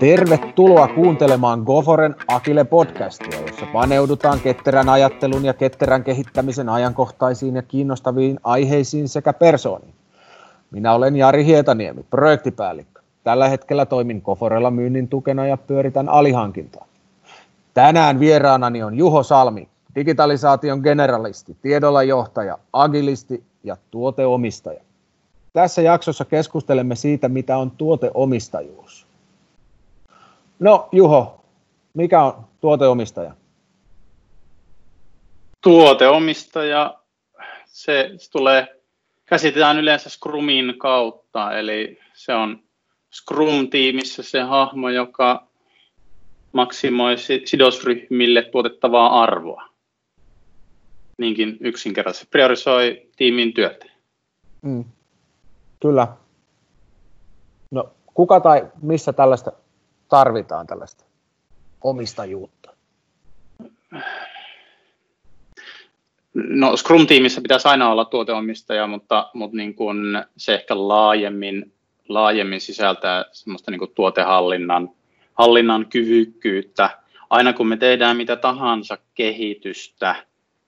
Tervetuloa kuuntelemaan Goforen Akile podcastia, jossa paneudutaan ketterän ajattelun ja ketterän kehittämisen ajankohtaisiin ja kiinnostaviin aiheisiin sekä persooniin. Minä olen Jari Hietaniemi, projektipäällikkö. Tällä hetkellä toimin Goforella myynnin tukena ja pyöritän alihankintaa. Tänään vieraanani on Juho Salmi, digitalisaation generalisti, tiedolla johtaja, agilisti ja tuoteomistaja. Tässä jaksossa keskustelemme siitä, mitä on tuoteomistajuus. No Juho, mikä on tuoteomistaja? Tuoteomistaja, se, se tulee, käsitetään yleensä Scrumin kautta, eli se on Scrum-tiimissä se hahmo, joka maksimoi sidosryhmille tuotettavaa arvoa. Niinkin yksinkertaisesti priorisoi tiimin työtä. Mm. Kyllä. No, kuka tai missä tällaista tarvitaan tällaista omistajuutta? No Scrum-tiimissä pitäisi aina olla tuoteomistaja, mutta, mutta niin kuin se ehkä laajemmin, laajemmin sisältää semmoista niin kuin tuotehallinnan hallinnan kyvykkyyttä. Aina kun me tehdään mitä tahansa kehitystä,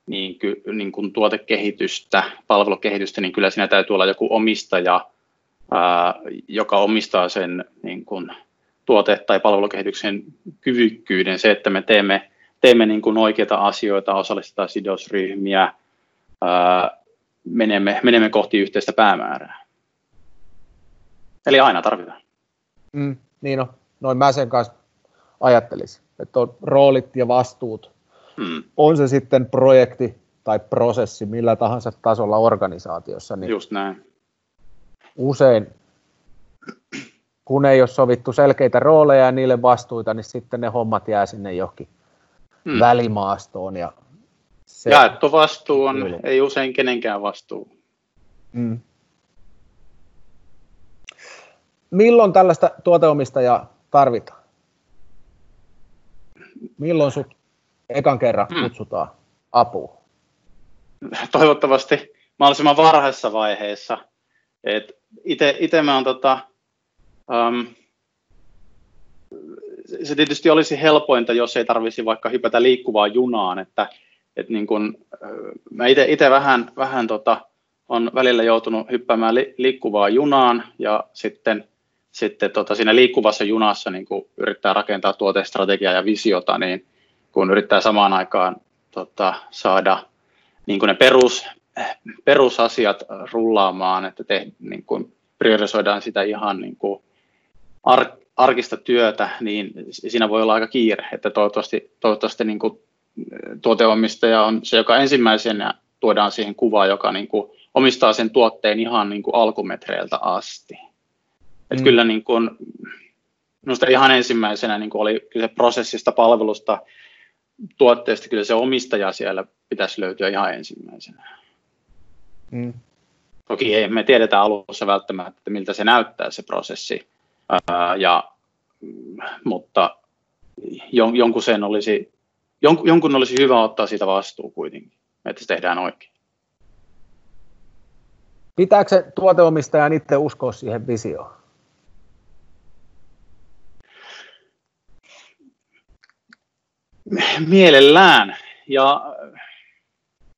niin, ky, niin kuin tuotekehitystä, palvelukehitystä, niin kyllä siinä täytyy olla joku omistaja, ää, joka omistaa sen niin kuin, tuote- tai palvelukehityksen kyvykkyyden, se, että me teemme, teemme niin kuin oikeita asioita, osallistetaan sidosryhmiä, ää, menemme, menemme kohti yhteistä päämäärää. Eli aina tarvitaan. Mm, niin on, noin mä sen kanssa ajattelisin, että on roolit ja vastuut. Hmm. On se sitten projekti tai prosessi millä tahansa tasolla organisaatiossa. Niin Just näin. Usein kun ei ole sovittu selkeitä rooleja ja niille vastuita, niin sitten ne hommat jää sinne johonkin hmm. välimaastoon. Ja se Jaettu vastuu on, yli. ei usein kenenkään vastuu. Hmm. Milloin tällaista tuoteomistajaa tarvitaan? Milloin sut ekan kerran hmm. kutsutaan apuun? Toivottavasti mahdollisimman varhaisessa vaiheessa. Itse mä oon tota, Um, se tietysti olisi helpointa, jos ei tarvisi vaikka hypätä liikkuvaan junaan, että, että niin kun, mä itse vähän, vähän tota, on välillä joutunut hyppäämään li, liikkuvaan junaan ja sitten, sitten tota, siinä liikkuvassa junassa niin kun yrittää rakentaa tuotestrategiaa ja visiota, niin kun yrittää samaan aikaan tota, saada niin ne perus, perusasiat rullaamaan, että te, niin kun priorisoidaan sitä ihan niin kuin ar- arkista työtä, niin siinä voi olla aika kiire, että toivottavasti, toivottavasti niin kuin tuoteomistaja on se, joka ensimmäisenä tuodaan siihen kuvaan, joka niin kuin omistaa sen tuotteen ihan niin kuin alkumetreiltä asti. Mm. kyllä niin kuin, minusta ihan ensimmäisenä niin kuin oli kyse prosessista, palvelusta, tuotteesta, kyllä se omistaja siellä pitäisi löytyä ihan ensimmäisenä. Mm. Toki ei me tiedetä alussa välttämättä, että miltä se näyttää se prosessi, Ää, ja, mutta jon, jonkun, sen olisi, jon, jonkun olisi hyvä ottaa siitä vastuu kuitenkin, että se tehdään oikein. Pitääkö se tuoteomistajan itse uskoa siihen visioon? Mielellään. Ja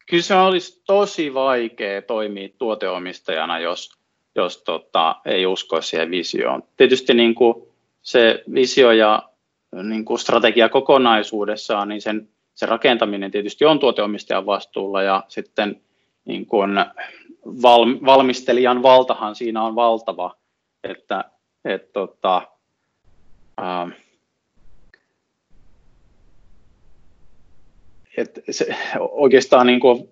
kyllä se olisi tosi vaikea toimia tuoteomistajana, jos, jos tota, ei usko siihen visioon. Tietysti niin kuin se visio ja niin kuin strategia kokonaisuudessaan, niin sen, se rakentaminen tietysti on tuoteomistajan vastuulla ja sitten niin kuin val, valmistelijan valtahan siinä on valtava, että et, tota, ää, et se, oikeastaan niin kuin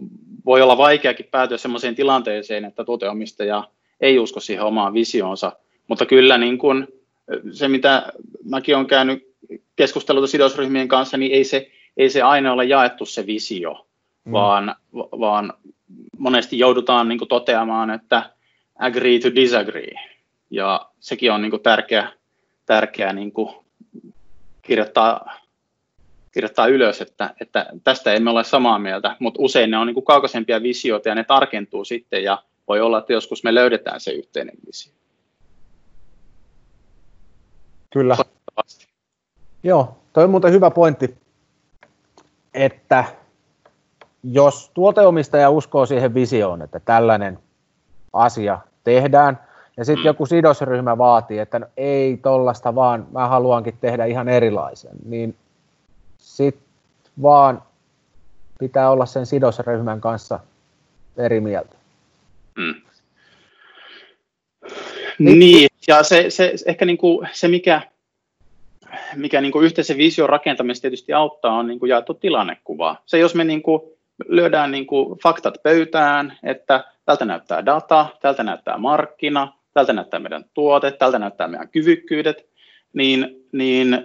voi olla vaikeakin päätyä sellaiseen tilanteeseen, että tuoteomistaja ei usko siihen omaan visioonsa, mutta kyllä niin kuin se, mitä mäkin olen käynyt keskusteluta sidosryhmien kanssa, niin ei se, ei se aina ole jaettu se visio, mm. vaan, vaan monesti joudutaan niin kuin toteamaan, että agree to disagree. Ja sekin on niin kuin tärkeä, tärkeä niin kuin kirjoittaa, kirjoittaa ylös, että, että tästä emme ole samaa mieltä, mutta usein ne on niin kuin kaukaisempia visioita ja ne tarkentuu sitten ja voi olla, että joskus me löydetään se yhteinen visio. Kyllä. Joo, toi on muuten hyvä pointti, että jos tuoteomistaja uskoo siihen visioon, että tällainen asia tehdään, ja sitten mm. joku sidosryhmä vaatii, että no ei tollasta vaan, mä haluankin tehdä ihan erilaisen, niin sitten vaan pitää olla sen sidosryhmän kanssa eri mieltä. Mm. Niin, niin, ja se, se ehkä niin kuin, se, mikä, mikä niin kuin yhteisen vision rakentamista tietysti auttaa, on niin kuin jaettu tilannekuva. Se, jos me niin kuin lyödään niin kuin faktat pöytään, että tältä näyttää data, tältä näyttää markkina, tältä näyttää meidän tuote, tältä näyttää meidän kyvykkyydet, niin, niin,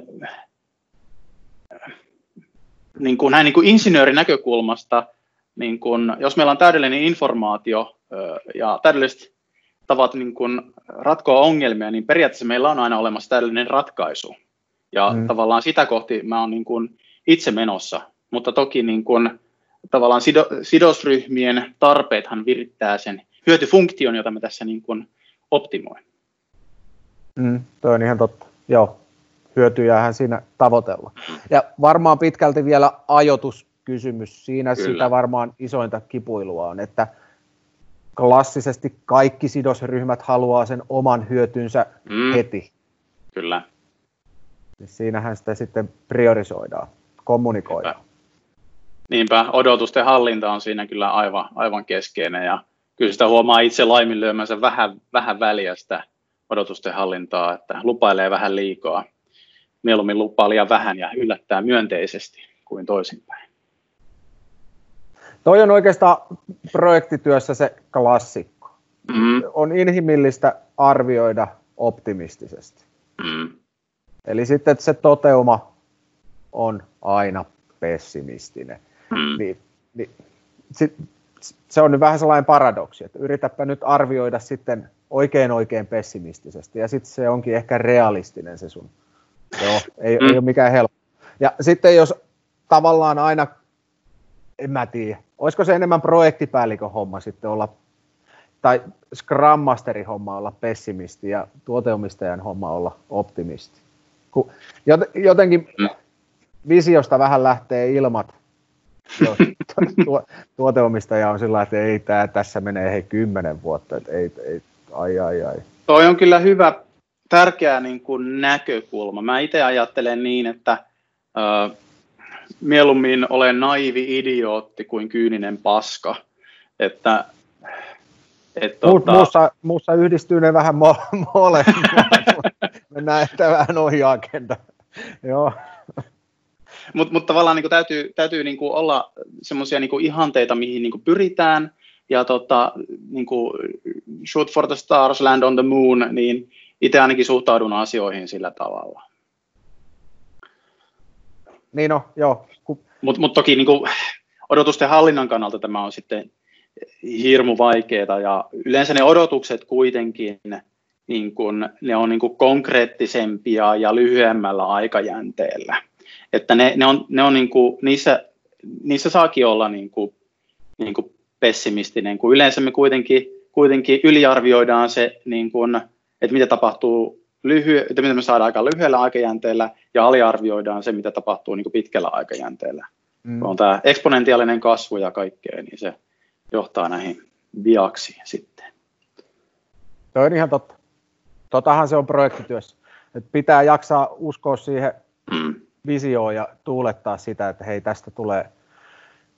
niin kuin näin niin kuin insinöörin näkökulmasta, niin kuin, jos meillä on täydellinen informaatio ja täydelliset tavat niin kuin ratkoa ongelmia, niin periaatteessa meillä on aina olemassa täydellinen ratkaisu. Ja mm. tavallaan sitä kohti mä oon niin kuin itse menossa, mutta toki niin kuin, tavallaan sido, sidosryhmien tarpeethan virittää sen hyötyfunktion, jota mä tässä niin kuin optimoin. Mm, toi on ihan totta. Joo, hyötyjähän siinä tavoitella. Ja varmaan pitkälti vielä ajoituskysymys. Siinä Kyllä. sitä varmaan isointa kipuilua on, että klassisesti kaikki sidosryhmät haluaa sen oman hyötynsä mm. heti. Kyllä. Siinähän sitä sitten priorisoidaan, kommunikoidaan. Niinpä. Niinpä, odotusten hallinta on siinä kyllä aivan, aivan keskeinen ja kyllä sitä huomaa itse laiminlyömänsä vähän, vähän väliä sitä odotusten hallintaa, että lupailee vähän liikaa. Mieluummin lupaa liian vähän ja yllättää myönteisesti kuin toisinpäin. Toi on oikeastaan projektityössä se klassikko. Mm. On inhimillistä arvioida optimistisesti. Mm. Eli sitten että se toteuma on aina pessimistinen. Mm. Niin, niin, sit, se on nyt vähän sellainen paradoksi, että yritäpä nyt arvioida sitten oikein oikein pessimistisesti, ja sitten se onkin ehkä realistinen se sun. Joo, ei, mm. ei ole mikään helppo. Ja sitten jos tavallaan aina, en mä tiedä, olisiko se enemmän projektipäällikön homma sitten olla, tai Scrum Masterin homma olla pessimisti ja tuoteomistajan homma olla optimisti. Kun jotenkin mm. visiosta vähän lähtee ilmat, jos tuoteomistaja on sillä että ei tämä tässä menee hei kymmenen vuotta, että ei, ei, ai ai ai. Toi on kyllä hyvä, tärkeä niin kuin näkökulma. Mä itse ajattelen niin, että äh, mieluummin olen naivi idiootti kuin kyyninen paska. Että, et, tuota... muussa, muussa yhdistyy ne vähän mo- molemmat. Mennään vähän ohi agenda. Joo. Mutta mut tavallaan niin kuin täytyy, täytyy niin kuin olla semmoisia niin ihanteita, mihin niin kuin pyritään, ja tota, niin kuin shoot for the stars, land on the moon, niin itse ainakin suhtaudun asioihin sillä tavalla. Niin no, joo. Mutta mut toki niin kuin, odotusten hallinnan kannalta tämä on sitten hirmu vaikeaa, ja yleensä ne odotukset kuitenkin, niin kun, ne on niin kuin konkreettisempia ja lyhyemmällä aikajänteellä että ne, ne on, ne on niin kuin, niissä, niissä saakin olla niin kuin, niin kuin pessimistinen, kun yleensä me kuitenkin, kuitenkin yliarvioidaan se, niin kuin, että mitä tapahtuu lyhy- että mitä me saadaan aika lyhyellä aikajänteellä, ja aliarvioidaan se, mitä tapahtuu niin kuin pitkällä aikajänteellä. Mm. On tämä eksponentiaalinen kasvu ja kaikkea, niin se johtaa näihin viaksiin sitten. Toi on ihan totta. Totahan se on projektityössä. Et pitää jaksaa uskoa siihen mm visioon ja tuulettaa sitä, että hei tästä tulee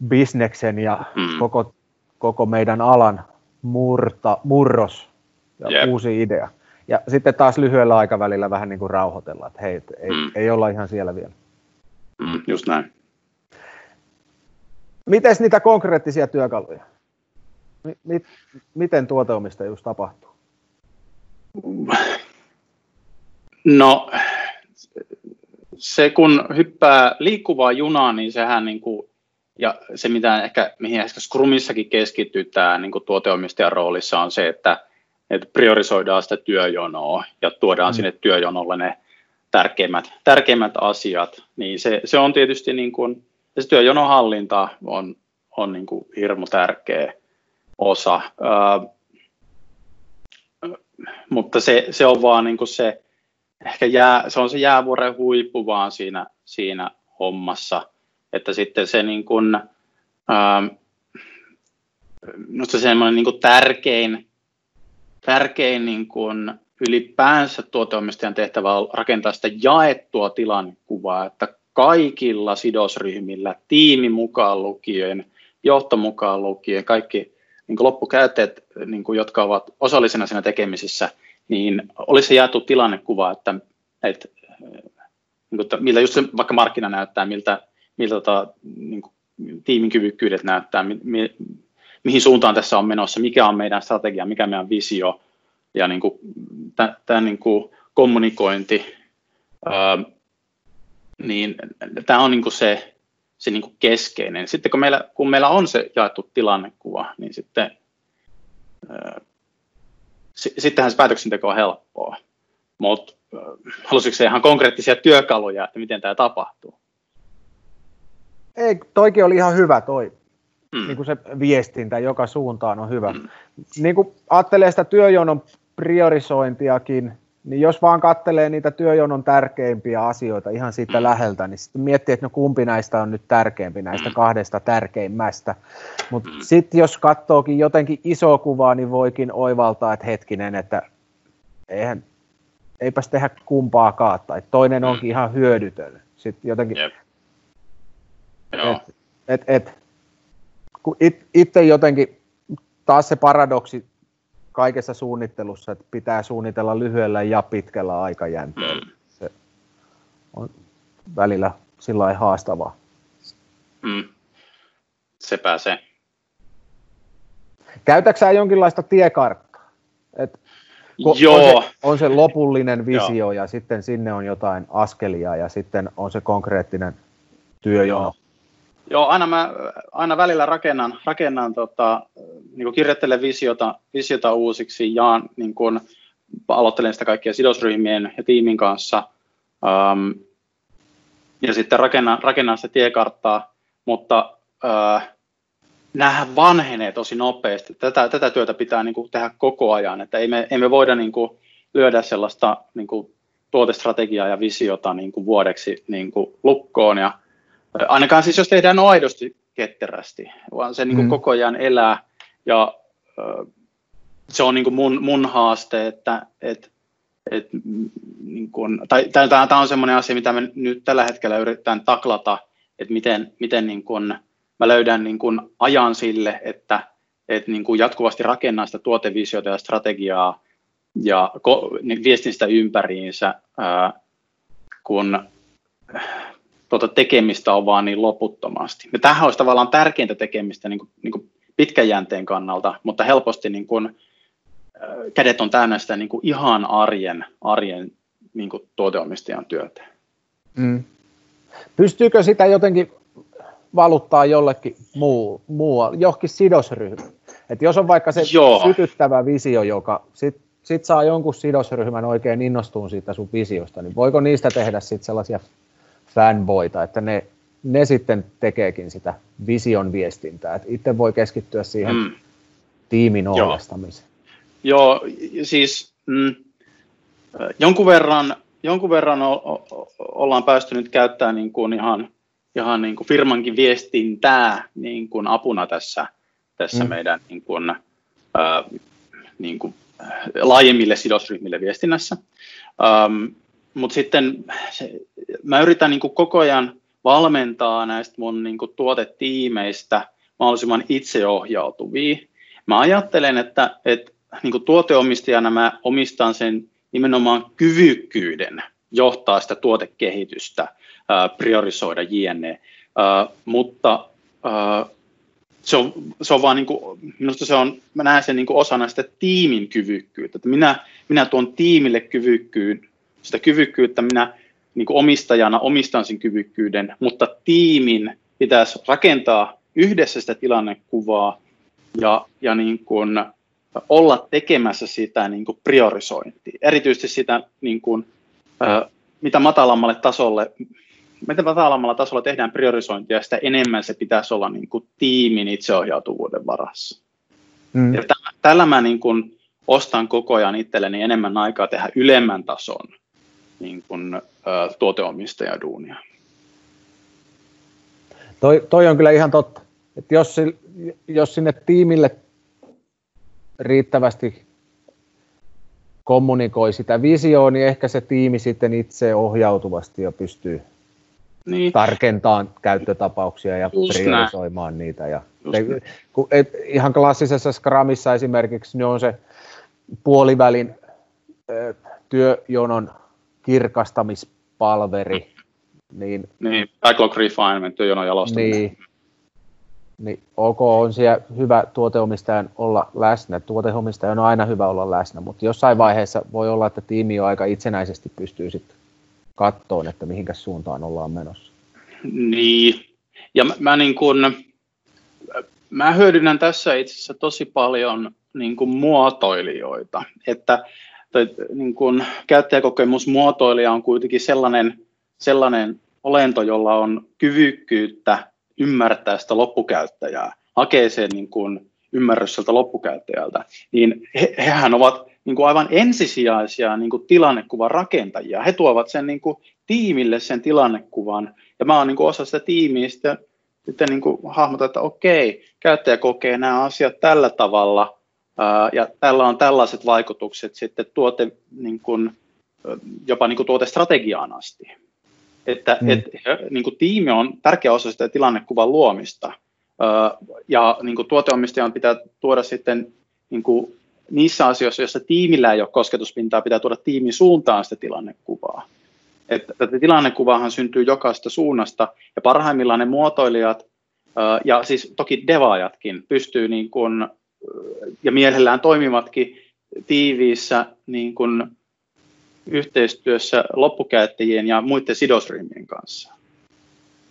bisneksen ja mm. koko, koko meidän alan murta, murros ja yep. uusi idea. Ja sitten taas lyhyellä aikavälillä vähän niin kuin rauhoitella, että hei, ei, mm. ei olla ihan siellä vielä. Mm, just näin. Miten niitä konkreettisia työkaluja? M- miten tuoteomistajuus tapahtuu? No, se kun hyppää liikkuvaa junaa, niin sehän niin kuin, ja se mitä ehkä, mihin ehkä Scrumissakin keskitytään niin kuin tuoteomistajan roolissa on se, että, että priorisoidaan sitä työjonoa ja tuodaan mm. sinne työjonolle ne tärkeimmät, tärkeimmät asiat, niin se, se on tietysti niin kuin, se työjonohallinta on, on niin kuin hirmu tärkeä osa. Öö, mutta se, se on vaan niin kuin se, ehkä jää, se on se jäävuoren huippu vaan siinä, siinä hommassa, että sitten se niin kuin, minusta semmoinen niin kuin tärkein, tärkein niin kuin ylipäänsä tuoteomistajan tehtävä on rakentaa sitä jaettua tilannekuvaa, että kaikilla sidosryhmillä, tiimi mukaan lukien, johto mukaan lukien, kaikki niin kuin loppukäyttäjät, niin kuin, jotka ovat osallisena siinä tekemisissä, niin olisi se jaettu tilannekuva, että, että niin kuin, miltä just se vaikka markkina näyttää, miltä, miltä tota, niin kuin, tiimin kyvykkyydet näyttää, mihin suuntaan tässä on menossa, mikä on meidän strategia, mikä meidän visio, ja niin kuin, tämän niin kuin kommunikointi, niin tämä on niin kuin se, se niin kuin keskeinen. Sitten kun meillä, kun meillä on se jaettu tilannekuva, niin sitten ää, sittenhän se päätöksenteko on helppoa. Mutta halusitko se ihan konkreettisia työkaluja, että miten tämä tapahtuu? Ei, toikin oli ihan hyvä toi. Mm. Niin kuin se viestintä joka suuntaan on hyvä. Mm. Niin kuin ajattelee sitä työjonon priorisointiakin, niin jos vaan kattelee niitä työjonon tärkeimpiä asioita ihan siitä mm. läheltä, niin sitten miettii, että no kumpi näistä on nyt tärkeimpi, näistä mm. kahdesta tärkeimmästä. Mutta mm. sitten jos katsookin jotenkin iso kuvaa, niin voikin oivaltaa, että hetkinen, että eihän, eipäs tehdä kumpaakaan, tai toinen mm. onkin ihan hyödytön. Sitten jotenkin, yep. et, et, et, kun it, itse jotenkin, taas se paradoksi kaikessa suunnittelussa, että pitää suunnitella lyhyellä ja pitkällä aikajänteellä. Mm. Se on välillä sillä haastavaa. Mm. Se pääsee. Käytätkö jonkinlaista tiekarttaa? Et Joo. On se, on se lopullinen visio Joo. ja sitten sinne on jotain askelia ja sitten on se konkreettinen työjono. Joo. Joo, aina mä aina välillä rakennan, rakennan tota, niin kirjoittelen visiota, visiota uusiksi ja niin kuin, aloittelen sitä kaikkia sidosryhmien ja tiimin kanssa. Um, ja sitten rakennan, rakennan sitä tiekarttaa, mutta uh, nämähän vanhenee tosi nopeasti. Tätä, tätä työtä pitää niin kuin, tehdä koko ajan, että ei me, ei me voida niin kuin, lyödä sellaista niin kuin, tuotestrategiaa ja visiota niin kuin, vuodeksi niin kuin, lukkoon ja Ainakaan siis jos tehdään aidosti ketterästi, vaan se niin kuin mm. koko ajan elää ja se on niin kuin mun, mun haaste, että et, et, niin kuin, tai, tämä on semmoinen asia, mitä me nyt tällä hetkellä yritetään taklata, että miten, miten niin kuin mä löydän niin kuin ajan sille, että et niin kuin jatkuvasti rakennan sitä tuotevisiota ja strategiaa ja ko, niin viestin sitä ympäriinsä, ää, kun tuota tekemistä on vaan niin loputtomasti. Ja tämähän olisi tavallaan tärkeintä tekemistä niin kuin, niin kuin pitkäjänteen kannalta, mutta helposti niin kuin, äh, kädet on täynnä sitä niin kuin ihan arjen, arjen niin kuin tuoteomistajan työtä. Mm. Pystyykö sitä jotenkin valuttaa jollekin muu, muu johonkin sidosryhmään? Et jos on vaikka se Joo. sytyttävä visio, joka sit, sit saa jonkun sidosryhmän oikein innostuun siitä sun visiosta, niin voiko niistä tehdä sitten sellaisia fanboita, että ne, ne sitten tekeekin sitä vision viestintää, että itse voi keskittyä siihen mm. tiimin ohjastamiseen. Joo, Joo siis mm, jonkun verran, jonkun verran o, o, ollaan päästy nyt käyttämään niin kuin ihan, ihan niin kuin firmankin viestintää niin kuin apuna tässä, tässä mm. meidän niin kuin, äh, niin kuin, laajemmille sidosryhmille viestinnässä. Um, mutta sitten se, mä yritän niin kuin koko ajan valmentaa näistä mun niin kuin tuotetiimeistä mahdollisimman itseohjautuvia. Mä ajattelen, että, että niin kuin tuoteomistajana mä omistan sen nimenomaan kyvykkyyden johtaa sitä tuotekehitystä, priorisoida jne. Mutta se on, se on vaan niin kuin, minusta se on, mä näen sen niin kuin osana sitä tiimin kyvykkyyttä. Että minä, minä tuon tiimille kyvykkyyn, sitä kyvykkyyttä minä niin kuin omistajana omistan sen kyvykkyyden, mutta tiimin pitäisi rakentaa yhdessä sitä tilannekuvaa ja, ja niin kuin olla tekemässä sitä niin kuin priorisointia. Erityisesti sitä, niin kuin, mitä matalammalle tasolle, mitä matalammalla tasolla tehdään priorisointia, sitä enemmän se pitäisi olla niin kuin tiimin itseohjautuvuuden varassa. Mm. Ja tällä, tällä mä niin kuin ostan koko ajan itselleni enemmän aikaa tehdä ylemmän tason niin kuin, ä, tuoteomistajaduunia. Toi, toi on kyllä ihan totta. että jos, jos sinne tiimille riittävästi kommunikoi sitä visioa, niin ehkä se tiimi sitten itse ohjautuvasti jo pystyy niin. tarkentamaan käyttötapauksia ja Just priorisoimaan näin. niitä. Ja te, kun, et, ihan klassisessa Scrumissa esimerkiksi niin on se puolivälin ö, työjonon kirkastamispalveri. Niin, niin backlog refinement, työjonon jalostaminen. Niin, niin ok, on siellä hyvä tuoteomistajan olla läsnä. Tuoteomistajan on aina hyvä olla läsnä, mutta jossain vaiheessa voi olla, että tiimi jo aika itsenäisesti pystyy sitten kattoon, että mihinkä suuntaan ollaan menossa. Niin, ja mä, mä, niin kun, mä hyödynnän tässä itse asiassa tosi paljon niin kun muotoilijoita, että toi, niin kun, käyttäjäkokemusmuotoilija on kuitenkin sellainen, sellainen olento, jolla on kyvykkyyttä ymmärtää sitä loppukäyttäjää, hakee sen niin kun, ymmärrys sieltä loppukäyttäjältä, niin he, hehän ovat niin kuin aivan ensisijaisia niin kuin tilannekuvan rakentajia. He tuovat sen niin kuin tiimille sen tilannekuvan, ja mä oon niin kuin osa sitä tiimiä, sitten, sitten niin kuin hahmotan, että okei, käyttäjä kokee nämä asiat tällä tavalla, ja tällä on tällaiset vaikutukset sitten tuote, niin kuin, jopa niin kuin tuotestrategiaan asti. Että mm. et, niin kuin tiimi on tärkeä osa sitä tilannekuvan luomista, ja niin kuin tuoteomistajan pitää tuoda sitten niin kuin niissä asioissa, joissa tiimillä ei ole kosketuspintaa, pitää tuoda tiimin suuntaan sitä tilannekuvaa. Että tätä tilannekuvaahan syntyy jokaista suunnasta, ja parhaimmillaan ne muotoilijat, ja siis toki devaajatkin, pystyy niin kuin, ja mielellään toimivatkin tiiviissä niin kuin yhteistyössä loppukäyttäjien ja muiden sidosryhmien kanssa.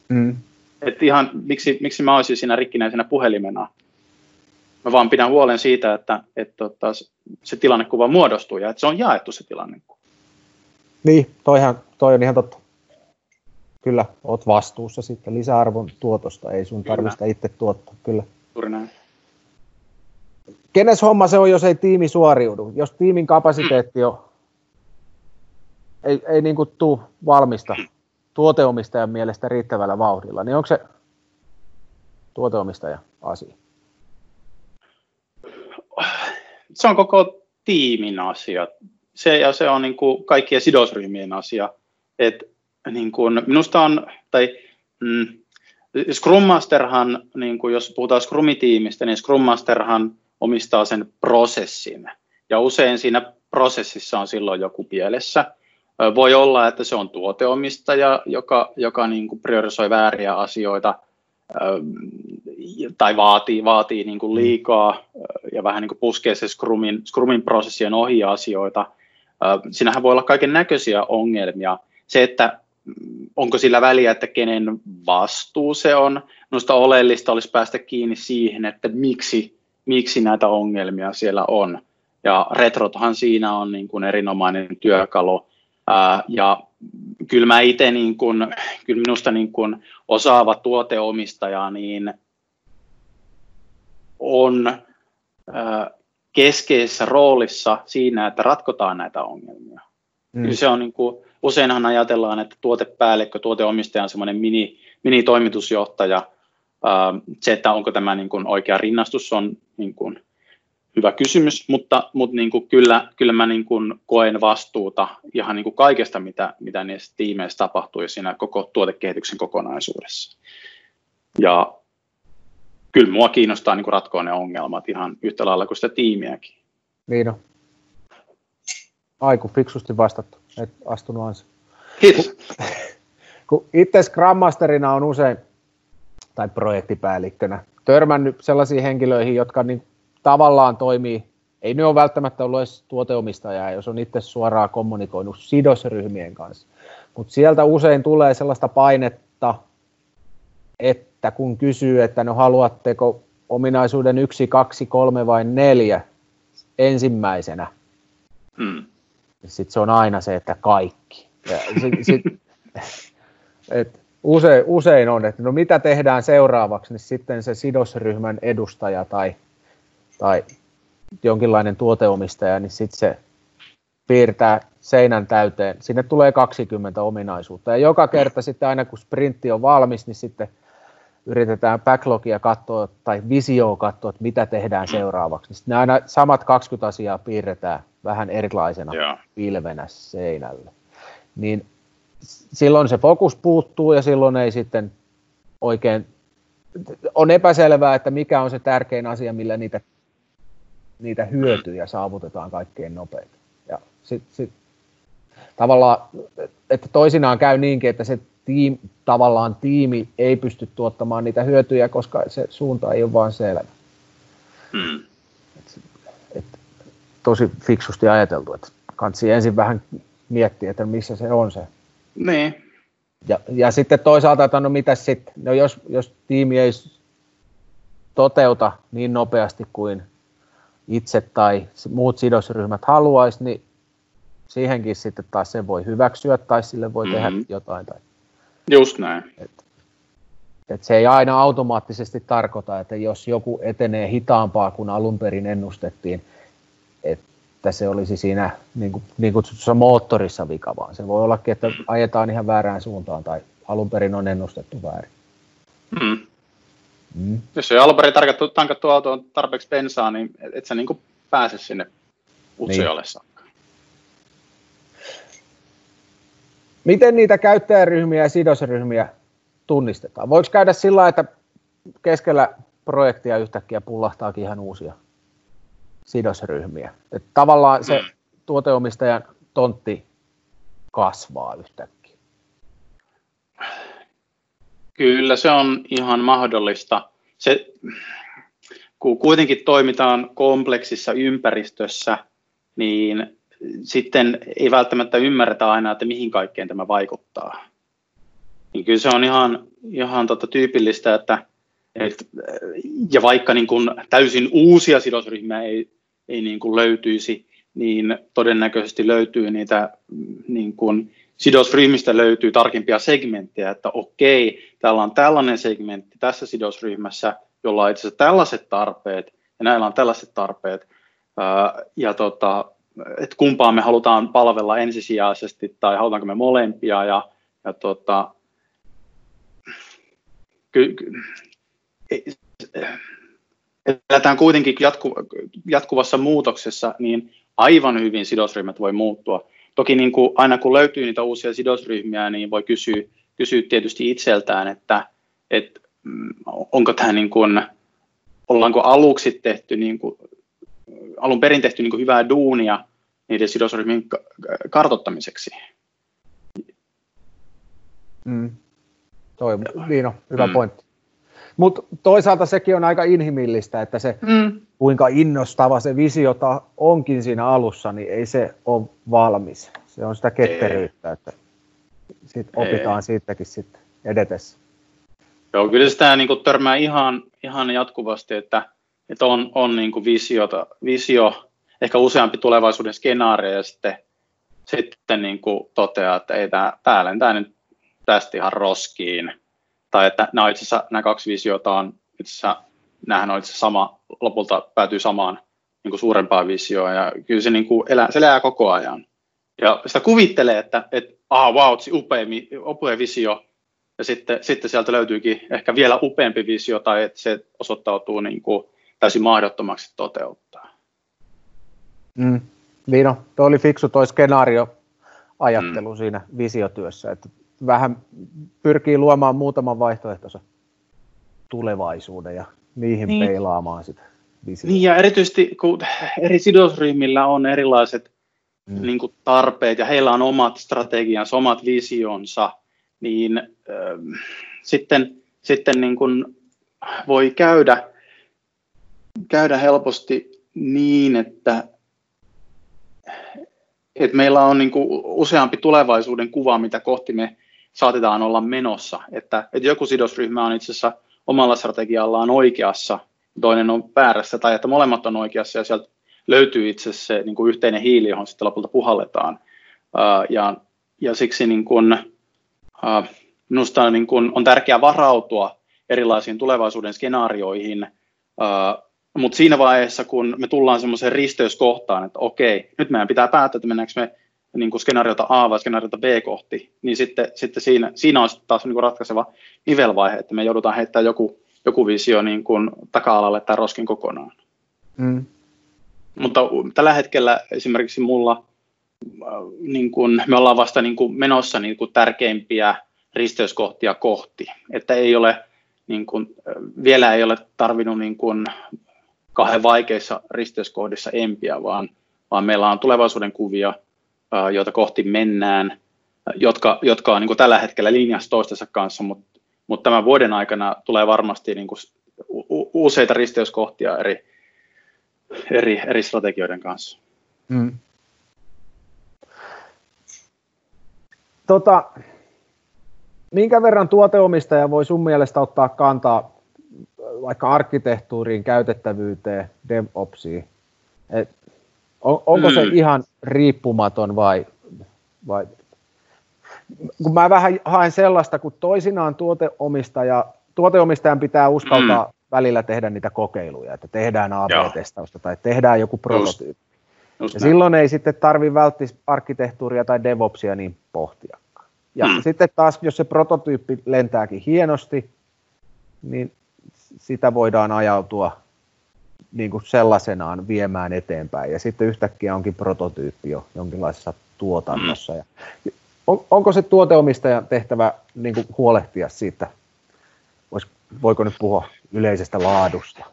Mm. Et ihan, miksi, miksi mä olisin siinä rikkinäisenä puhelimena Mä vaan pidän huolen siitä, että, että tota, se tilannekuva muodostuu ja että se on jaettu se tilannekuva. Niin, toihan, toi on ihan totta. Kyllä, oot vastuussa sitten lisäarvon tuotosta, ei sun tarvista itse tuottaa, kyllä. Juuri näin. Kenes homma se on, jos ei tiimi suoriudu? Jos tiimin kapasiteetti on, ei, ei niin kuin tuu valmista tuoteomistajan mielestä riittävällä vauhdilla, niin onko se tuoteomistaja asia? se on koko tiimin asia. Se, ja se on niin kuin kaikkien sidosryhmien asia. Et, niin kuin, minusta on, tai mm, Scrum Masterhan, niin kuin jos puhutaan Scrum-tiimistä, niin Scrum Masterhan omistaa sen prosessin. Ja usein siinä prosessissa on silloin joku pielessä. Voi olla, että se on tuoteomistaja, joka, joka niin kuin priorisoi vääriä asioita – tai vaatii, vaatii niin kuin liikaa ja vähän niin kuin puskee se Scrumin, Scrumin prosessien ohi asioita. Siinähän voi olla kaiken näköisiä ongelmia. Se, että mm, onko sillä väliä, että kenen vastuu se on, minusta oleellista olisi päästä kiinni siihen, että miksi, miksi näitä ongelmia siellä on. Ja retrothan siinä on niin kuin erinomainen työkalu. Ja kyllä mä itse, niin kun, kyllä minusta niin kun osaava tuoteomistaja niin on ää, keskeisessä roolissa siinä, että ratkotaan näitä ongelmia. Mm. Kyllä se on niin kuin, useinhan ajatellaan, että tuotepäällikkö, tuoteomistaja on semmoinen mini, mini-toimitusjohtaja. Ää, se, että onko tämä niin kuin oikea rinnastus, on niin kuin, hyvä kysymys, mutta, mutta niin kuin kyllä, kyllä mä niin kuin koen vastuuta ihan niin kuin kaikesta, mitä, mitä niissä tiimeissä tapahtuu ja siinä koko tuotekehityksen kokonaisuudessa. Ja kyllä mua kiinnostaa niin kuin ratkoa ne ongelmat ihan yhtä lailla kuin sitä tiimiäkin. Niin on. Aiku, fiksusti vastattu, et astunut ansa. Kiitos. Kun itse Scrum Masterina on usein, tai projektipäällikkönä, törmännyt sellaisiin henkilöihin, jotka niin tavallaan toimii, ei ne ole välttämättä ollut edes tuoteomistajaa, jos on itse suoraan kommunikoinut sidosryhmien kanssa. Mutta sieltä usein tulee sellaista painetta, että kun kysyy, että no haluatteko ominaisuuden yksi, kaksi, kolme vai neljä ensimmäisenä, hmm. Niin sitten se on aina se, että kaikki. Ja sit, sit, et usein, usein on, että no mitä tehdään seuraavaksi, niin sitten se sidosryhmän edustaja tai tai jonkinlainen tuoteomistaja, niin sitten se piirtää seinän täyteen. Sinne tulee 20 ominaisuutta. Ja joka kerta sitten aina kun sprintti on valmis, niin sitten yritetään backlogia katsoa tai visioa katsoa, että mitä tehdään seuraavaksi. Sitten aina samat 20 asiaa piirretään vähän erilaisena Joo. pilvenä seinälle. Niin silloin se fokus puuttuu ja silloin ei sitten oikein, on epäselvää, että mikä on se tärkein asia, millä niitä, niitä hyötyjä saavutetaan kaikkein nopeiten. Ja sit, sit, tavallaan, että toisinaan käy niinkin, että se tiim, tavallaan tiimi ei pysty tuottamaan niitä hyötyjä, koska se suunta ei ole vaan selvä. Mm. Et, et, tosi fiksusti ajateltu, että kansi ensin vähän miettiä, että missä se on se. Niin. Ja, ja sitten toisaalta, että no mitä sitten, no jos, jos tiimi ei toteuta niin nopeasti kuin itse tai muut sidosryhmät haluaisi, niin siihenkin sitten taas se voi hyväksyä tai sille voi mm-hmm. tehdä jotain. Tai Just näin. Et, et se ei aina automaattisesti tarkoita, että jos joku etenee hitaampaa kuin alun perin ennustettiin, että se olisi siinä niin, niin kutsutussa moottorissa vika, vaan se voi ollakin, että ajetaan ihan väärään suuntaan tai alun perin on ennustettu väärin. Mm. Mm. Jos ei alun perin tarkattu, tankattu autoon tarpeeksi bensaa, niin et sä niin pääse sinne Utsjoelle niin. saakka. Miten niitä käyttäjäryhmiä ja sidosryhmiä tunnistetaan? Voiko käydä sillä että keskellä projektia yhtäkkiä pullahtaakin ihan uusia sidosryhmiä? Että tavallaan se mm. tuoteomistajan tontti kasvaa yhtäkkiä. Kyllä se on ihan mahdollista. Se, kun kuitenkin toimitaan kompleksissa ympäristössä, niin sitten ei välttämättä ymmärretä aina, että mihin kaikkeen tämä vaikuttaa. Niin kyllä se on ihan, ihan tota tyypillistä, että et, ja vaikka niin kuin täysin uusia sidosryhmiä ei, ei niin kuin löytyisi, niin todennäköisesti löytyy niitä niin kuin sidosryhmistä löytyy tarkempia segmenttejä, että okei, täällä on tällainen segmentti tässä sidosryhmässä, jolla on itse asiassa tällaiset tarpeet, ja näillä on tällaiset tarpeet, ja tota, että kumpaa me halutaan palvella ensisijaisesti tai halutaanko me molempia ja, ja tota, ky, ky, eletään kuitenkin jatku, jatkuvassa muutoksessa, niin aivan hyvin sidosryhmät voi muuttua. Toki niin kuin aina kun löytyy niitä uusia sidosryhmiä, niin voi kysyä, kysyä tietysti itseltään, että, että mm, onko tämä niin kuin, ollaanko aluksi tehty niin kuin alun perin tehty niin hyvää duunia niiden sidosryhmien kartottamiseksi. Mm. Toi, on, hyvä mm. pointti. Mutta toisaalta sekin on aika inhimillistä, että se mm. kuinka innostava se visiota onkin siinä alussa, niin ei se ole valmis. Se on sitä ketteryyttä, ei. että sit opitaan ei. siitäkin sitten edetessä. Joo, kyllä sitä niin kuin törmää ihan, ihan jatkuvasti, että että on, on niin kuin visiota, visio, ehkä useampi tulevaisuuden skenaario ja sitten, sitten niin kuin toteaa, että ei tämä, tämä lentää nyt tästä ihan roskiin. Tai että nämä, itse asiassa, nämä kaksi visiota on itse asiassa, nämähän on itse sama, lopulta päätyy samaan niin kuin suurempaan visioon ja kyllä se, niin kuin elää, se elää koko ajan. Ja sitä kuvittelee, että, että ah, wow, upea, upea visio, ja sitten, sitten sieltä löytyykin ehkä vielä upeampi visio, tai että se osoittautuu niin kuin täysin mahdottomaksi toteuttaa. Mm. Viino, tuo oli fiksu tuo skenaario-ajattelu mm. siinä visiotyössä, että vähän pyrkii luomaan muutaman vaihtoehtoisen tulevaisuuden ja niihin niin. peilaamaan sitä visiota. Niin ja erityisesti kun eri sidosryhmillä on erilaiset mm. niin kuin tarpeet ja heillä on omat strategiansa, omat visionsa, niin äh, sitten, sitten niin kuin voi käydä käydä helposti niin, että, että meillä on niin kuin useampi tulevaisuuden kuva, mitä kohti me saatetaan olla menossa. Että, että joku sidosryhmä on itse asiassa omalla strategiallaan oikeassa, toinen on väärässä, tai että molemmat on oikeassa, ja sieltä löytyy itse asiassa se niin kuin yhteinen hiili, johon sitten lopulta puhalletaan. ja, ja siksi niin kuin, minusta niin kuin on tärkeää varautua erilaisiin tulevaisuuden skenaarioihin, mutta siinä vaiheessa, kun me tullaan semmoiseen risteyskohtaan, että okei, nyt meidän pitää päättää, että mennäänkö me niin kuin skenaariota A vai skenaariota B kohti, niin sitten, sitten siinä, siinä on taas niin kuin ratkaiseva nivelvaihe, että me joudutaan heittämään joku, joku visio niin kuin taka-alalle tai roskin kokonaan. Mm. Mutta tällä hetkellä esimerkiksi mulla, äh, niin kuin, me ollaan vasta niin kuin menossa niin kuin tärkeimpiä risteyskohtia kohti, että ei ole, niin kuin, äh, vielä ei ole tarvinnut niin kuin kahden vaikeissa risteyskohdissa empiä, vaan, vaan meillä on tulevaisuuden kuvia, joita kohti mennään, jotka, jotka on niin kuin tällä hetkellä linjassa toistensa kanssa, mutta, mutta tämän vuoden aikana tulee varmasti niin kuin useita risteyskohtia eri, eri, eri strategioiden kanssa. Hmm. Tota, minkä verran tuoteomistaja voi sun mielestä ottaa kantaa vaikka arkkitehtuuriin, käytettävyyteen, DevOpsiin? Et on, onko mm. se ihan riippumaton vai, vai kun mä vähän haen sellaista, kun toisinaan tuoteomistaja, tuoteomistajan pitää uskaltaa mm. välillä tehdä niitä kokeiluja, että tehdään AB-testausta tai tehdään joku prototyyppi. Just, ja silloin ei sitten tarvi välttis arkkitehtuuria tai DevOpsia niin pohtia. Ja mm. sitten taas, jos se prototyyppi lentääkin hienosti, niin sitä voidaan ajautua niin kuin sellaisenaan viemään eteenpäin. Ja sitten yhtäkkiä onkin prototyyppi jo jonkinlaisessa tuotannossa. Ja on, onko se tuoteomistajan tehtävä niin kuin huolehtia siitä, vois, voiko nyt puhua yleisestä laadusta?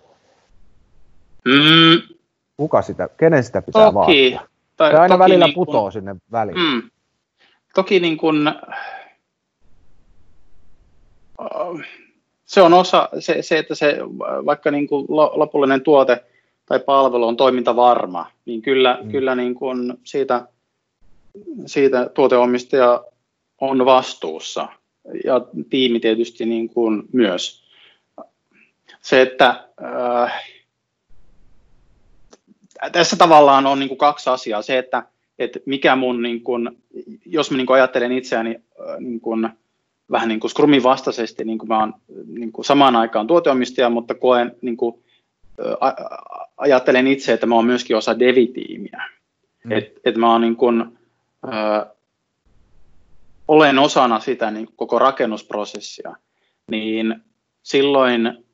Mm. Kuka sitä, kenen sitä pitää toki, vaatia? Tai, aina toki välillä niin putoo kun, sinne väliin. Mm, toki niin kuin, se on osa, se, se että se vaikka niin kuin lopullinen tuote tai palvelu on toimintavarma, niin kyllä, mm. kyllä niin kuin siitä, siitä tuoteomistaja on vastuussa ja tiimi tietysti niin kuin myös. Se, että äh, tässä tavallaan on niin kuin kaksi asiaa. Se, että, että mikä mun, niin kuin, jos mä niin kuin ajattelen itseäni äh, niin kuin, vähän niin kuin Scrumin vastaisesti, niin kuin mä oon niin kuin samaan aikaan tuoteomistaja, mutta koen, niin kuin, a, ajattelen itse, että mä oon myöskin osa devitiimiä. Mm. Että et mä oon niin kuin, ö, olen osana sitä niin koko rakennusprosessia, niin silloin,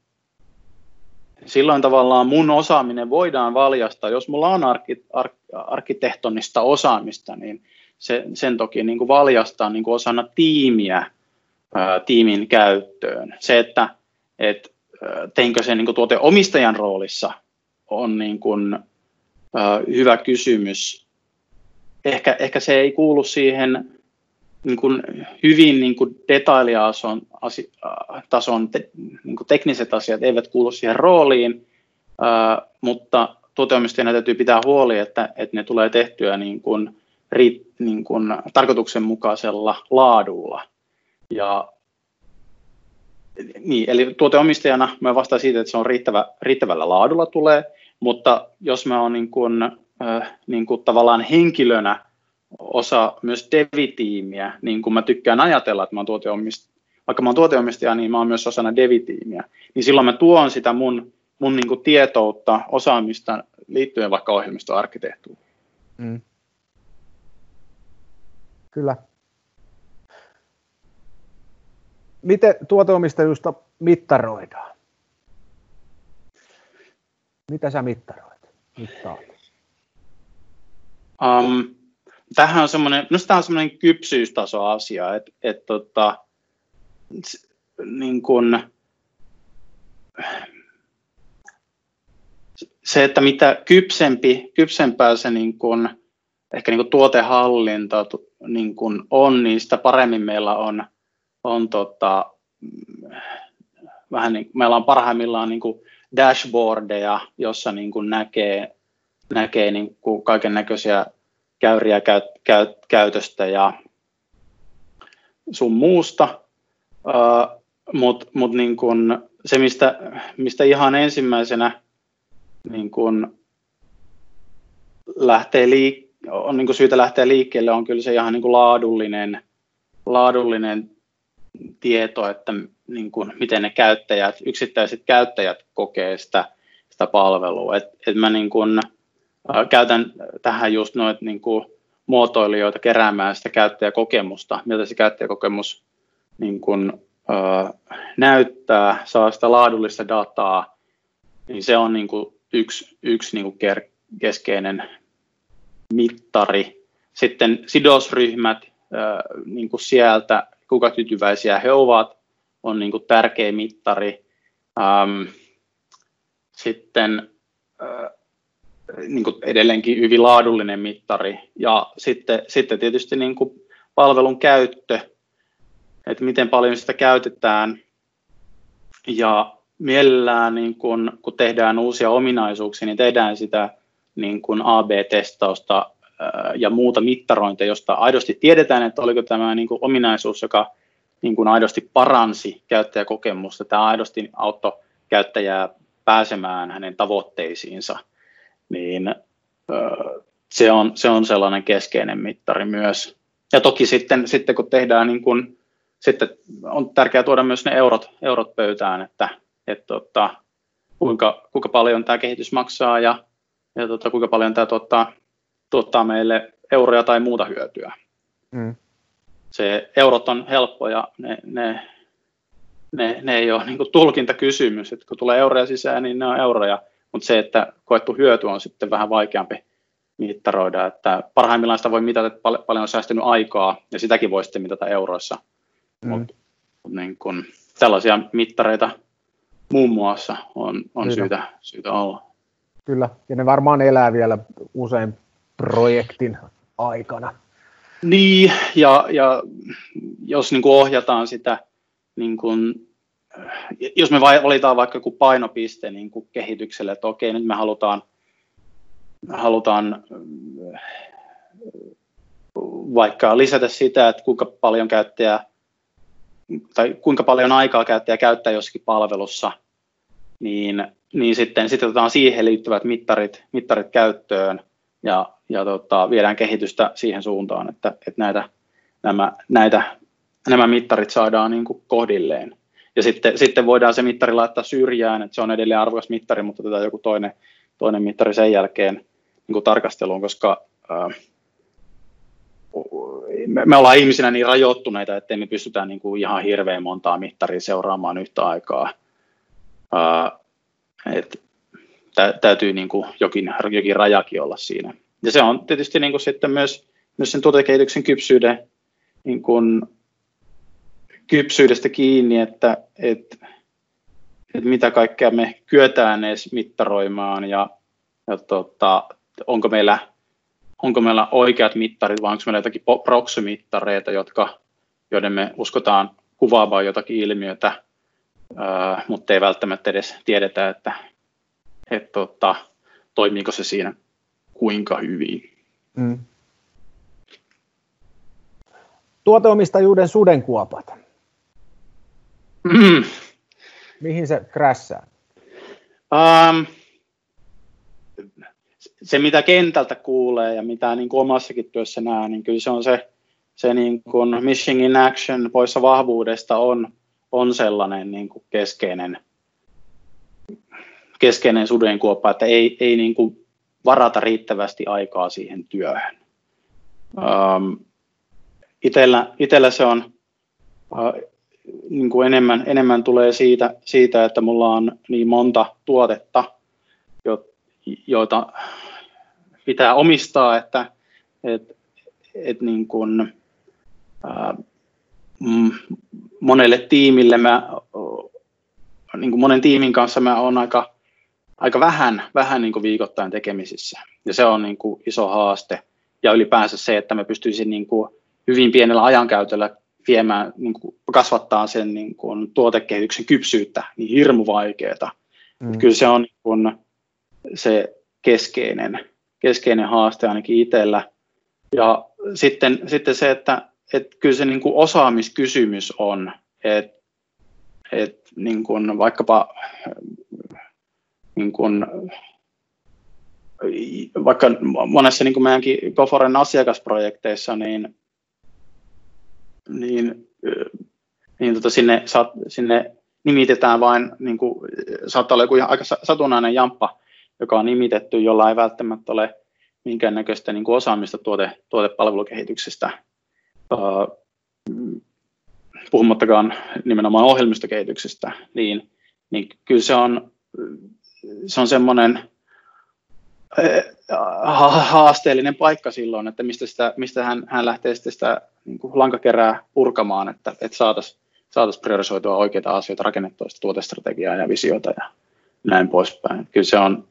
silloin tavallaan mun osaaminen voidaan valjastaa, jos mulla on arki, ar, arkkitehtonista osaamista, niin se, sen toki niin kuin valjastaa niin kuin osana tiimiä tiimin käyttöön. Se, että et, teinkö se niin tuote omistajan roolissa, on niin kuin, hyvä kysymys. Ehkä, ehkä se ei kuulu siihen niin kuin hyvin niin kuin detailiason asi, tason te, niin kuin tekniset asiat eivät kuulu siihen rooliin, ää, mutta tuoteomistajana täytyy pitää huoli, että, että ne tulee tehtyä niin kuin, ri, niin kuin tarkoituksenmukaisella laadulla. Ja, niin, eli tuoteomistajana mä vastaan siitä, että se on riittävä, riittävällä laadulla tulee, mutta jos mä oon niin kuin, äh, niin kuin tavallaan henkilönä osa myös devitiimiä, niin kuin mä tykkään ajatella, että mä oon tuoteomistaja, vaikka mä oon tuoteomistaja, niin mä oon myös osana devitiimiä, niin silloin mä tuon sitä mun, mun niin kuin tietoutta, osaamista liittyen vaikka ohjelmistoarkkitehtuuriin. Mm. Kyllä, miten tuoteomistajuutta mittaroidaan? Mitä sä mittaroit? Mittaat? Um, tämähän on semmoinen, no tämä on semmoinen kypsyystaso asia, että et, tota, niin kun, se, että mitä kypsempi, kypsempää se niin kun, ehkä niin kun tuotehallinta niin kun on, niin sitä paremmin meillä on on tota, vähän niin, meillä on parhaimmillaan niin kuin dashboardeja, jossa niin kuin näkee, näkee niin kuin kaiken näköisiä käyriä käyt, käyt, käytöstä ja sun muusta, uh, mutta mut niin se, mistä, mistä ihan ensimmäisenä niin kuin lähtee liik- on niin kuin syytä lähteä liikkeelle, on kyllä se ihan niin laadullinen, laadullinen tieto, että niin kuin, miten ne käyttäjät, yksittäiset käyttäjät kokee sitä, sitä palvelua. Et, et mä niin kun, ä, käytän tähän just noita niin kun, muotoilijoita keräämään sitä käyttäjäkokemusta, miltä se käyttäjäkokemus niin kun, ä, näyttää, saa sitä laadullista dataa, niin se on niin kun, yksi, yksi niin kun, keskeinen mittari. Sitten sidosryhmät ä, niin kuin sieltä, kuinka tyytyväisiä he ovat, on niin kuin tärkeä mittari. Ähm, sitten äh, niin kuin edelleenkin hyvin laadullinen mittari. Ja sitten, sitten tietysti niin kuin palvelun käyttö, että miten paljon sitä käytetään. Ja mielellään niin kun, kun tehdään uusia ominaisuuksia, niin tehdään sitä niin kuin AB-testausta ja muuta mittarointia, josta aidosti tiedetään, että oliko tämä niin kuin ominaisuus, joka niin kuin aidosti paransi käyttäjäkokemusta, tämä aidosti auttoi käyttäjää pääsemään hänen tavoitteisiinsa, niin se on, se on sellainen keskeinen mittari myös. Ja toki sitten, sitten kun tehdään, niin kun, sitten on tärkeää tuoda myös ne eurot, eurot pöytään, että, että tota, kuinka, kuinka paljon tämä kehitys maksaa ja, ja tota, kuinka paljon tämä tuottaa, tuottaa meille euroja tai muuta hyötyä. Mm. Se eurot on helppo ja ne, ne ne, ne ei ole niin tulkintakysymys, että kun tulee euroja sisään, niin ne on euroja, mutta se, että koettu hyöty on sitten vähän vaikeampi mittaroida, että parhaimmillaan sitä voi mitata, että pal- paljon on säästynyt aikaa, ja sitäkin voi sitten mitata euroissa, mm. mutta mut niin kun, tällaisia mittareita muun muassa on, on syytä, syytä olla. Kyllä, ja ne varmaan elää vielä usein projektin aikana. Niin, ja, ja jos niin ohjataan sitä niin kuin, jos me valitaan vaikka joku painopiste niin kuin kehitykselle, että okei, nyt me halutaan, halutaan vaikka lisätä sitä, että kuinka paljon käyttäjä tai kuinka paljon aikaa käyttäjä käyttää jossakin palvelussa, niin, niin sitten, sitten otetaan siihen liittyvät mittarit, mittarit käyttöön ja, ja tota, viedään kehitystä siihen suuntaan, että, että näitä, nämä, näitä nämä mittarit saadaan niin kuin kohdilleen. Ja sitten, sitten voidaan se mittari laittaa syrjään, että se on edelleen arvokas mittari, mutta otetaan joku toinen, toinen mittari sen jälkeen niin kuin tarkasteluun, koska ää, me, ollaan ihmisinä niin rajoittuneita, että me pystytään niin kuin ihan hirveän montaa mittaria seuraamaan yhtä aikaa. Ää, et, tä, täytyy niin kuin jokin, jokin rajakin olla siinä. Ja se on tietysti niin kuin sitten myös, myös sen tuotekehityksen kypsyyden niin kuin kypsyydestä kiinni, että, että, että mitä kaikkea me kyetään edes mittaroimaan ja, ja tota, onko, meillä, onko meillä oikeat mittarit vai onko meillä jotakin proxy-mittareita, jotka, joiden me uskotaan kuvaavaan jotakin ilmiötä, ää, mutta ei välttämättä edes tiedetä, että, että tota, toimiiko se siinä kuinka hyvin. Mm. Tuoteomistajuuden sudenkuopat. Mm. Mihin se krässää? Um, se, mitä kentältä kuulee ja mitä niin kuin omassakin työssä näen, niin kyllä se on se, se niin kuin missing in action poissa vahvuudesta on, on sellainen niin kuin keskeinen, keskeinen sudenkuoppa, että ei, ei niin kuin varata riittävästi aikaa siihen työhön. Um, itellä, itellä se on uh, niin kuin enemmän, enemmän tulee siitä, siitä, että mulla on niin monta tuotetta, jo, joita pitää omistaa, että et, et niin kuin, ää, monelle tiimille mä, niin kuin monen tiimin kanssa mä oon aika, aika vähän, vähän niin kuin viikoittain tekemisissä. Ja se on niin kuin iso haaste. Ja ylipäänsä se, että mä pystyisin niin kuin hyvin pienellä ajankäytöllä viemään, niin kuin kasvattaa sen niin kuin tuotekehityksen kypsyyttä, niin hirmu vaikeaa. Mm. Kyllä se on niin kuin se keskeinen, keskeinen haaste ainakin itsellä. Ja sitten, sitten se, että, että kyllä se niin kuin osaamiskysymys on, että, että niin kuin vaikkapa niin kuin, vaikka monessa niin kuin meidänkin Goforen asiakasprojekteissa, niin niin, niin tota sinne, sinne nimitetään vain, niin kuin, saattaa olla joku aika satunnainen jamppa, joka on nimitetty, jolla ei välttämättä ole minkäännäköistä niin kuin osaamista tuote, tuotepalvelukehityksestä, uh, puhumattakaan nimenomaan ohjelmistokehityksestä, niin, niin kyllä se on, se on semmoinen haasteellinen paikka silloin, että mistä, sitä, mistä hän, hän lähtee sitten sitä niin kuin lankakerää purkamaan, että, että saataisiin saatais priorisoitua oikeita asioita, rakennettua sitä tuotestrategiaa ja visiota ja näin poispäin. Kyllä se on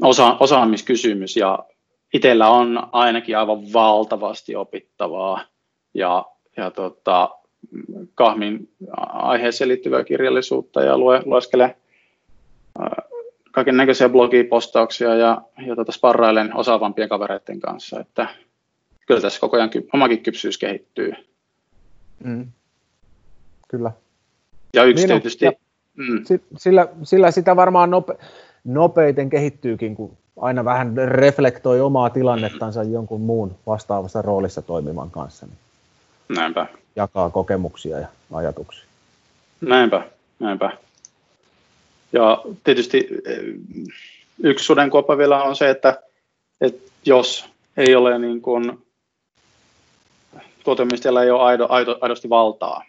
osa, osaamiskysymys ja itsellä on ainakin aivan valtavasti opittavaa ja, ja tota, kahmin aiheeseen liittyvää kirjallisuutta ja lue, lueskele kaiken näköisiä blogipostauksia ja, ja tota sparrailen osaavampien kavereiden kanssa, että kyllä tässä koko ajan ky- omakin kypsyys kehittyy. Mm. Kyllä. Ja yksi niin tietysti... Ja mm. sillä, sillä sitä varmaan nope, nopeiten kehittyykin, kun aina vähän reflektoi omaa tilannettansa jonkun muun vastaavassa roolissa toimivan kanssa. Niin Näinpä. Jakaa kokemuksia ja ajatuksia. Näinpä, näinpä. Ja tietysti eh, yksi sudenkuoppa vielä on se, että, että jos ei ole niin kuin, tuoteomistajalla ei ole aido, aido, aidosti valtaa,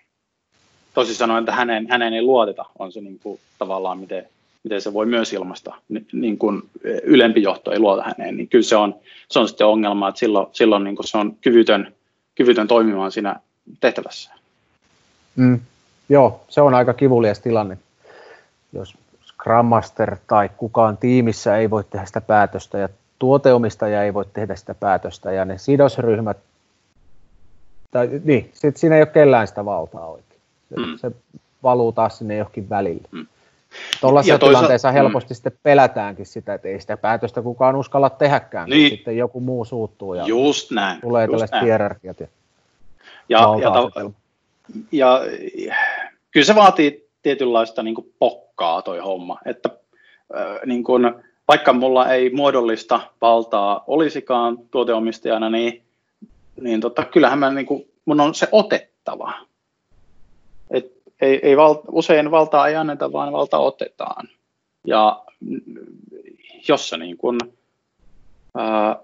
tosi sanoen, että hänen, hänen ei luoteta, on se niin kuin, tavallaan miten, miten se voi myös ilmaista, niin kuin eh, ylempi johto ei luota häneen, niin kyllä se on, se on sitten ongelma, että silloin, silloin niin kuin se on kyvytön, kyvytön toimimaan siinä tehtävässä. Mm. Joo, se on aika kivulias tilanne, jos Scrum Master tai kukaan tiimissä ei voi tehdä sitä päätöstä ja tuoteomistaja ei voi tehdä sitä päätöstä ja ne sidosryhmät, tai niin, sit siinä ei ole kellään sitä valtaa oikein. Se, mm. se valuu taas sinne johonkin välille. Mm. Tuollaisessa toisa- tilanteessa mm. helposti mm. sitten pelätäänkin sitä, että ei sitä päätöstä kukaan uskalla tehdäkään, niin. sitten joku muu suuttuu ja just näin, tulee tällaiset hierarkiat. Ja, ja, ja, ta- ja, ja kyllä se vaatii tietynlaista niin kuin pokkaa toi homma, että niin kuin, vaikka mulla ei muodollista valtaa olisikaan tuoteomistajana, niin, niin tota, kyllähän mä, niin kuin, mun on se otettava. Et ei, ei val, usein valtaa ei anneta, vaan valta otetaan. Ja jos se niin kuin, ää,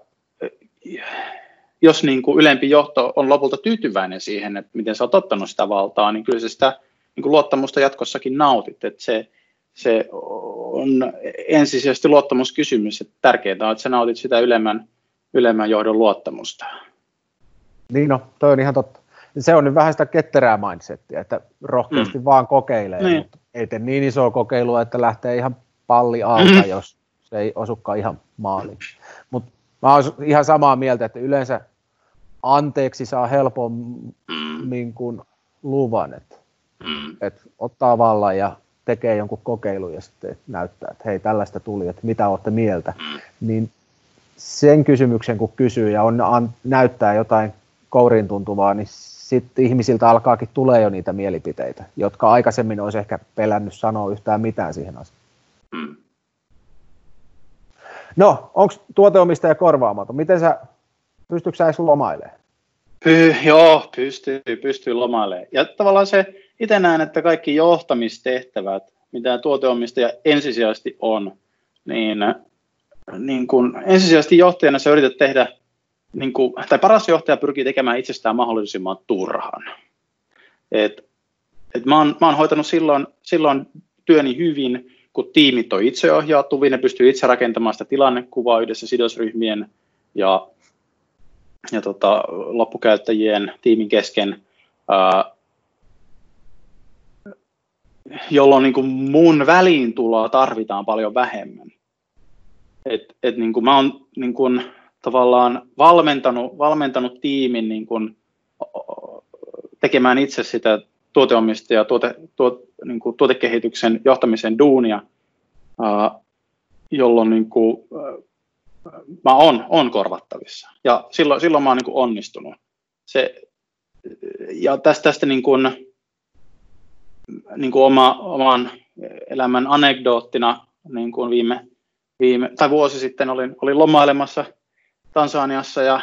jos niin kuin ylempi johto on lopulta tyytyväinen siihen, että miten sä oot ottanut sitä valtaa, niin kyllä se sitä niin kuin luottamusta jatkossakin nautit. Että se, se on ensisijaisesti luottamuskysymys. Että tärkeää on, että sä nautit sitä ylemmän, ylemmän johdon luottamusta. Niin no, toi on ihan totta. Se on nyt vähän sitä ketterää mindsettiä, että rohkeasti mm. vaan kokeilee, niin. mutta ei tee niin isoa kokeilua, että lähtee ihan palli alta, mm. jos se ei osukaan ihan maaliin. Mutta mä olen ihan samaa mieltä, että yleensä anteeksi saa helpommin mm. kuin luvan, että, mm. että ottaa vallan ja tekee jonkun kokeilun ja sitten näyttää, että hei tällaista tuli, että mitä olette mieltä, mm. niin sen kysymyksen kun kysyy ja on, an, näyttää jotain kouriin tuntuvaa, niin sitten ihmisiltä alkaakin tulee jo niitä mielipiteitä, jotka aikaisemmin olisi ehkä pelännyt sanoa yhtään mitään siihen asiaan. Mm. No, onko tuoteomistaja korvaamaton? Miten sä, pystytkö sä edes lomailemaan? Py, joo, pystyy, pystyy lomailemaan. Ja tavallaan se, itse näen, että kaikki johtamistehtävät, mitä tuoteomistaja ensisijaisesti on, niin, niin kun ensisijaisesti johtajana sä yrität tehdä, niin kun, tai paras johtaja pyrkii tekemään itsestään mahdollisimman turhan. Et, et mä, oon, mä oon hoitanut silloin, silloin työni hyvin, kun tiimit on itseohjautuvia, ne pystyy itse rakentamaan sitä tilannekuvaa yhdessä sidosryhmien ja, ja tota, loppukäyttäjien tiimin kesken, ää, jolloin niin kuin mun väliintuloa tarvitaan paljon vähemmän. Et, et niin kuin mä oon niin kuin, tavallaan valmentanut, valmentanut tiimin niin kuin, tekemään itse sitä tuoteomistaja, tuote, tuot, niin kuin tuotekehityksen johtamisen duunia, jolloin niin kuin, mä on, on korvattavissa. Ja silloin, silloin mä oon niin kuin onnistunut. Se, ja tästä, tästä niin kuin, niin kuin oma, oman elämän anekdoottina niin kuin viime, viime, tai vuosi sitten olin, olin lomailemassa Tansaniassa ja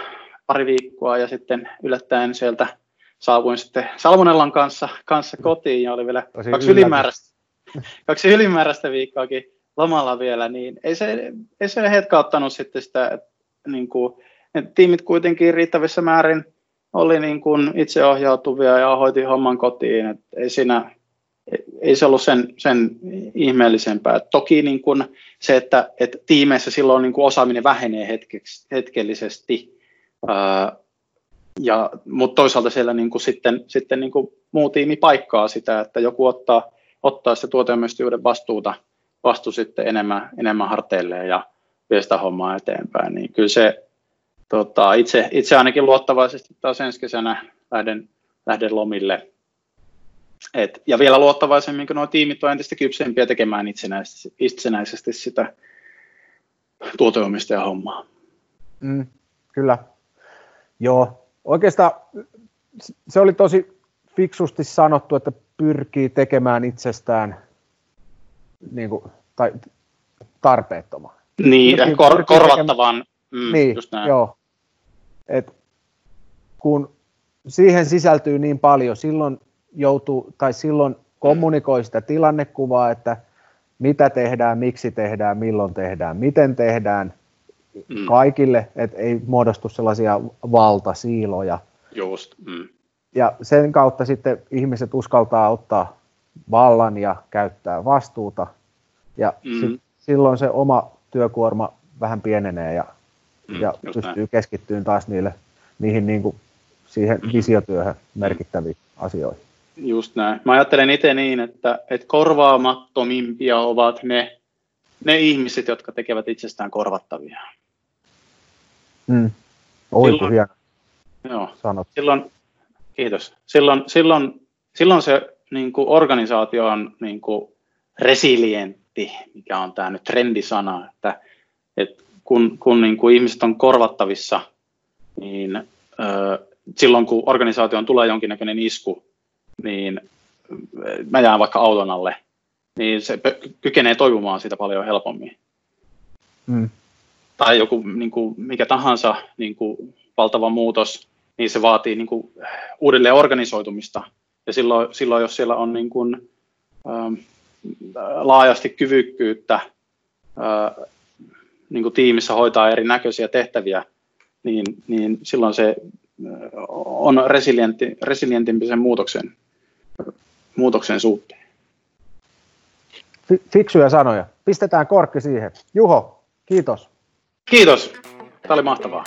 pari viikkoa ja sitten yllättäen sieltä saavuin sitten Salmonellan kanssa, kanssa kotiin ja oli vielä Tosi kaksi ylimääräistä, kaksi ylimääräistä viikkoakin lomalla vielä, niin ei se, ei se hetkauttanut sitten sitä, niin kuin, että tiimit kuitenkin riittävissä määrin oli niin kuin itseohjautuvia ja hoiti homman kotiin, että ei siinä, ei se ollut sen, sen ihmeellisempää. Toki niin kuin se, että, että tiimeissä silloin niin kuin osaaminen vähenee hetkeksi, hetkellisesti, ää, ja, mutta toisaalta siellä niin kuin sitten, sitten niin kuin muu tiimi paikkaa sitä, että joku ottaa, ottaa sitä tuoteomistajuuden vastuuta, vastu sitten enemmän, enemmän harteilleen ja vie sitä hommaa eteenpäin. Niin kyllä se tota, itse, itse ainakin luottavaisesti taas ensi kesänä lähden, lähden lomille. Et, ja vielä luottavaisemmin, kun nuo tiimit on entistä kypsempiä tekemään itsenäisesti, itsenäisesti sitä tuoteomistajan hommaa. Mm, kyllä. Joo, oikeastaan se oli tosi fiksusti sanottu, että pyrkii tekemään itsestään niin kuin, tai tarpeettoman. Niin, pyrkii, kor- pyrkii korvattavan. Mm, niin, just näin. joo. Et kun siihen sisältyy niin paljon, silloin joutuu, tai silloin kommunikoi sitä tilannekuvaa, että mitä tehdään, miksi tehdään, milloin tehdään, miten tehdään, mm. kaikille, että ei muodostu sellaisia valtasiiloja. Just. Mm. Ja sen kautta sitten ihmiset uskaltaa ottaa vallan ja käyttää vastuuta. Ja mm. sit, silloin se oma työkuorma vähän pienenee ja, mm, ja pystyy näin. keskittymään taas niille, niihin niin kuin siihen mm. visiotyöhön merkittäviin asioihin. Just näin. Mä ajattelen itse niin, että, että korvaamattomimpia ovat ne, ne ihmiset, jotka tekevät itsestään korvattavia. Mm. Oiku hieno. Joo. Sanot. Silloin, kiitos. Silloin, silloin, silloin se niin kuin organisaatio on niin kuin resilientti, mikä on tämä nyt trendisana, että, että kun, kun niin kuin ihmiset on korvattavissa, niin ö, silloin kun organisaatioon tulee jonkinnäköinen isku, niin mä jään vaikka auton alle, niin se kykenee toivumaan siitä paljon helpommin. Mm tai joku niin kuin, mikä tahansa niin kuin, valtava muutos, niin se vaatii niin kuin, uudelleen organisoitumista. Ja silloin, silloin jos siellä on niin kuin, ähm, laajasti kyvykkyyttä äh, niin kuin tiimissä hoitaa erinäköisiä tehtäviä, niin, niin silloin se on resilientti, resilientimpi sen muutoksen, muutoksen suhteen. Fiksuja sanoja. Pistetään korkki siihen. Juho, kiitos. Kiitos. Tämä oli mahtavaa.